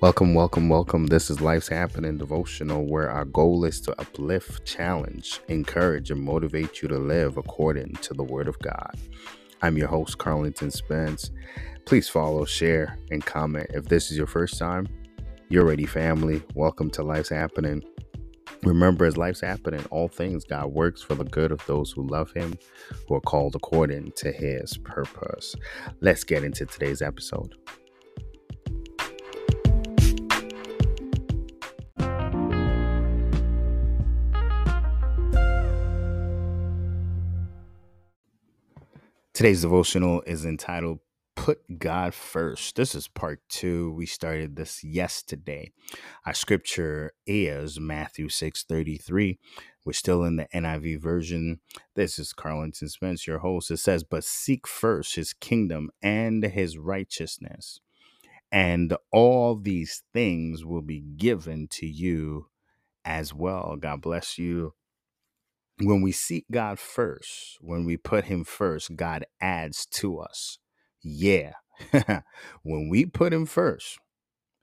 Welcome, welcome, welcome. This is Life's Happening Devotional, where our goal is to uplift, challenge, encourage, and motivate you to live according to the Word of God. I'm your host, Carlington Spence. Please follow, share, and comment. If this is your first time, you're ready, family. Welcome to Life's Happening. Remember, as life's happening, all things God works for the good of those who love Him, who are called according to His purpose. Let's get into today's episode. Today's devotional is entitled Put God First. This is part two. We started this yesterday. Our scripture is Matthew 6 33. We're still in the NIV version. This is Carlington Spence, your host. It says, But seek first his kingdom and his righteousness, and all these things will be given to you as well. God bless you when we seek God first, when we put Him first, God adds to us. Yeah. when we put Him first,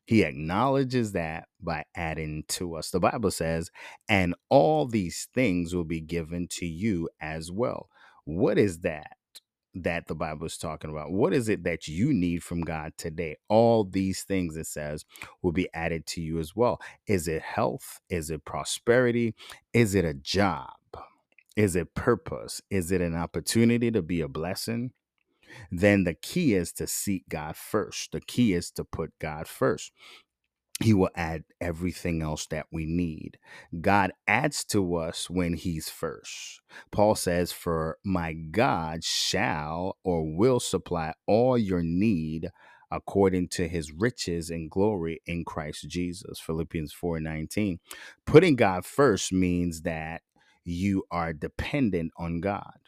He acknowledges that by adding to us. The Bible says, and all these things will be given to you as well. What is that? That the Bible is talking about. What is it that you need from God today? All these things it says will be added to you as well. Is it health? Is it prosperity? Is it a job? Is it purpose? Is it an opportunity to be a blessing? Then the key is to seek God first. The key is to put God first. He will add everything else that we need. God adds to us when He's first. Paul says, For my God shall or will supply all your need according to his riches and glory in Christ Jesus. Philippians 4 19. Putting God first means that you are dependent on God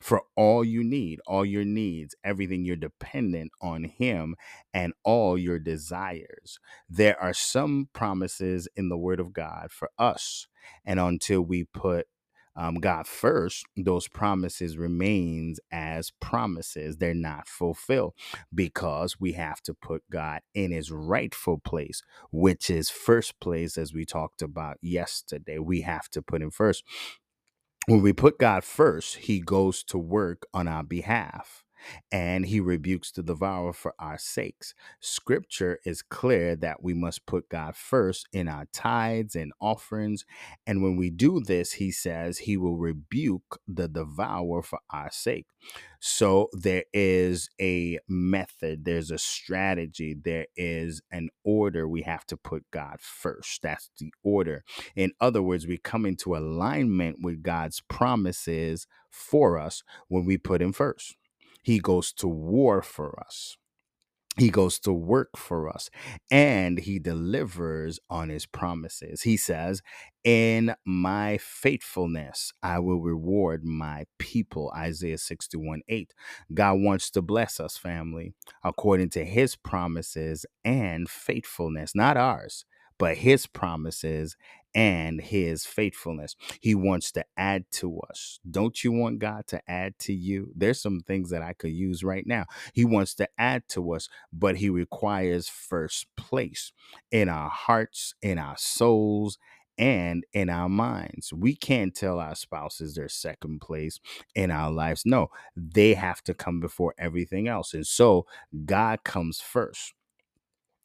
for all you need, all your needs, everything you're dependent on Him and all your desires. There are some promises in the Word of God for us. And until we put um, God first, those promises remains as promises. They're not fulfilled because we have to put God in his rightful place, which is first place, as we talked about yesterday. We have to put him first when we put God first, he goes to work on our behalf and he rebukes the devourer for our sakes. Scripture is clear that we must put God first in our tithes and offerings. And when we do this, he says he will rebuke the devourer for our sake. So there is a method, there's a strategy, there is an order. We have to put God first. That's the order. In other words, we come into alignment with God's promises for us when we put Him first. He goes to war for us. He goes to work for us and he delivers on his promises. He says, In my faithfulness, I will reward my people. Isaiah 61 8. God wants to bless us, family, according to his promises and faithfulness, not ours, but his promises and his faithfulness. He wants to add to us. Don't you want God to add to you? There's some things that I could use right now. He wants to add to us, but he requires first place in our hearts, in our souls, and in our minds. We can't tell our spouses their second place in our lives. No, they have to come before everything else. And so God comes first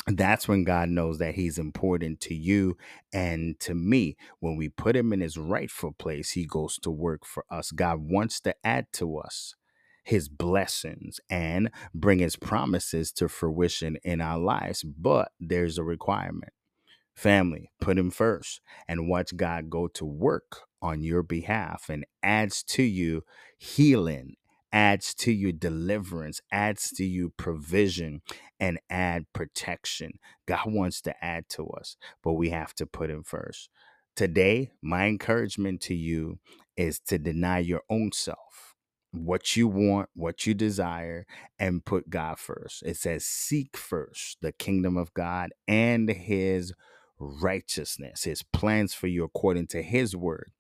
that's when God knows that He's important to you and to me. When we put Him in His rightful place, He goes to work for us. God wants to add to us His blessings and bring His promises to fruition in our lives, but there's a requirement. Family, put Him first and watch God go to work on your behalf and adds to you healing adds to you deliverance, adds to you provision, and add protection. God wants to add to us, but we have to put Him first. Today, my encouragement to you is to deny your own self, what you want, what you desire, and put God first. It says, Seek first the kingdom of God and His righteousness, His plans for you according to His word.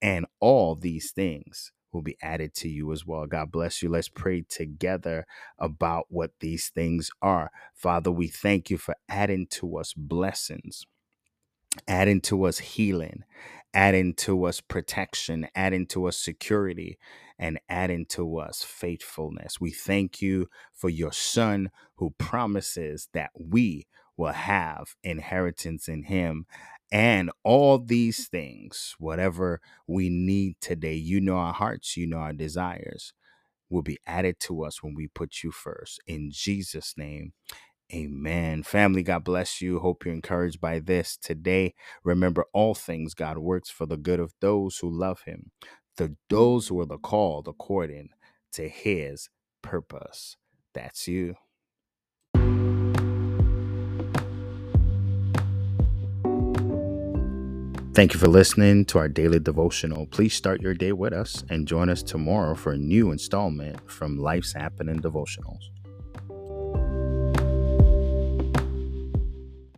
And all these things will be added to you as well. God bless you. Let's pray together about what these things are. Father, we thank you for adding to us blessings adding to us healing, adding to us protection, adding to us security, and adding to us faithfulness. We thank you for your Son who promises that we will have inheritance in Him. And all these things, whatever we need today, you know our hearts, you know our desires, will be added to us when we put you first. In Jesus' name, Amen. Family, God bless you. Hope you're encouraged by this today. Remember, all things God works for the good of those who love Him, the those who are the called according to His purpose. That's you. Thank you for listening to our daily devotional. Please start your day with us and join us tomorrow for a new installment from Life's Happening Devotionals.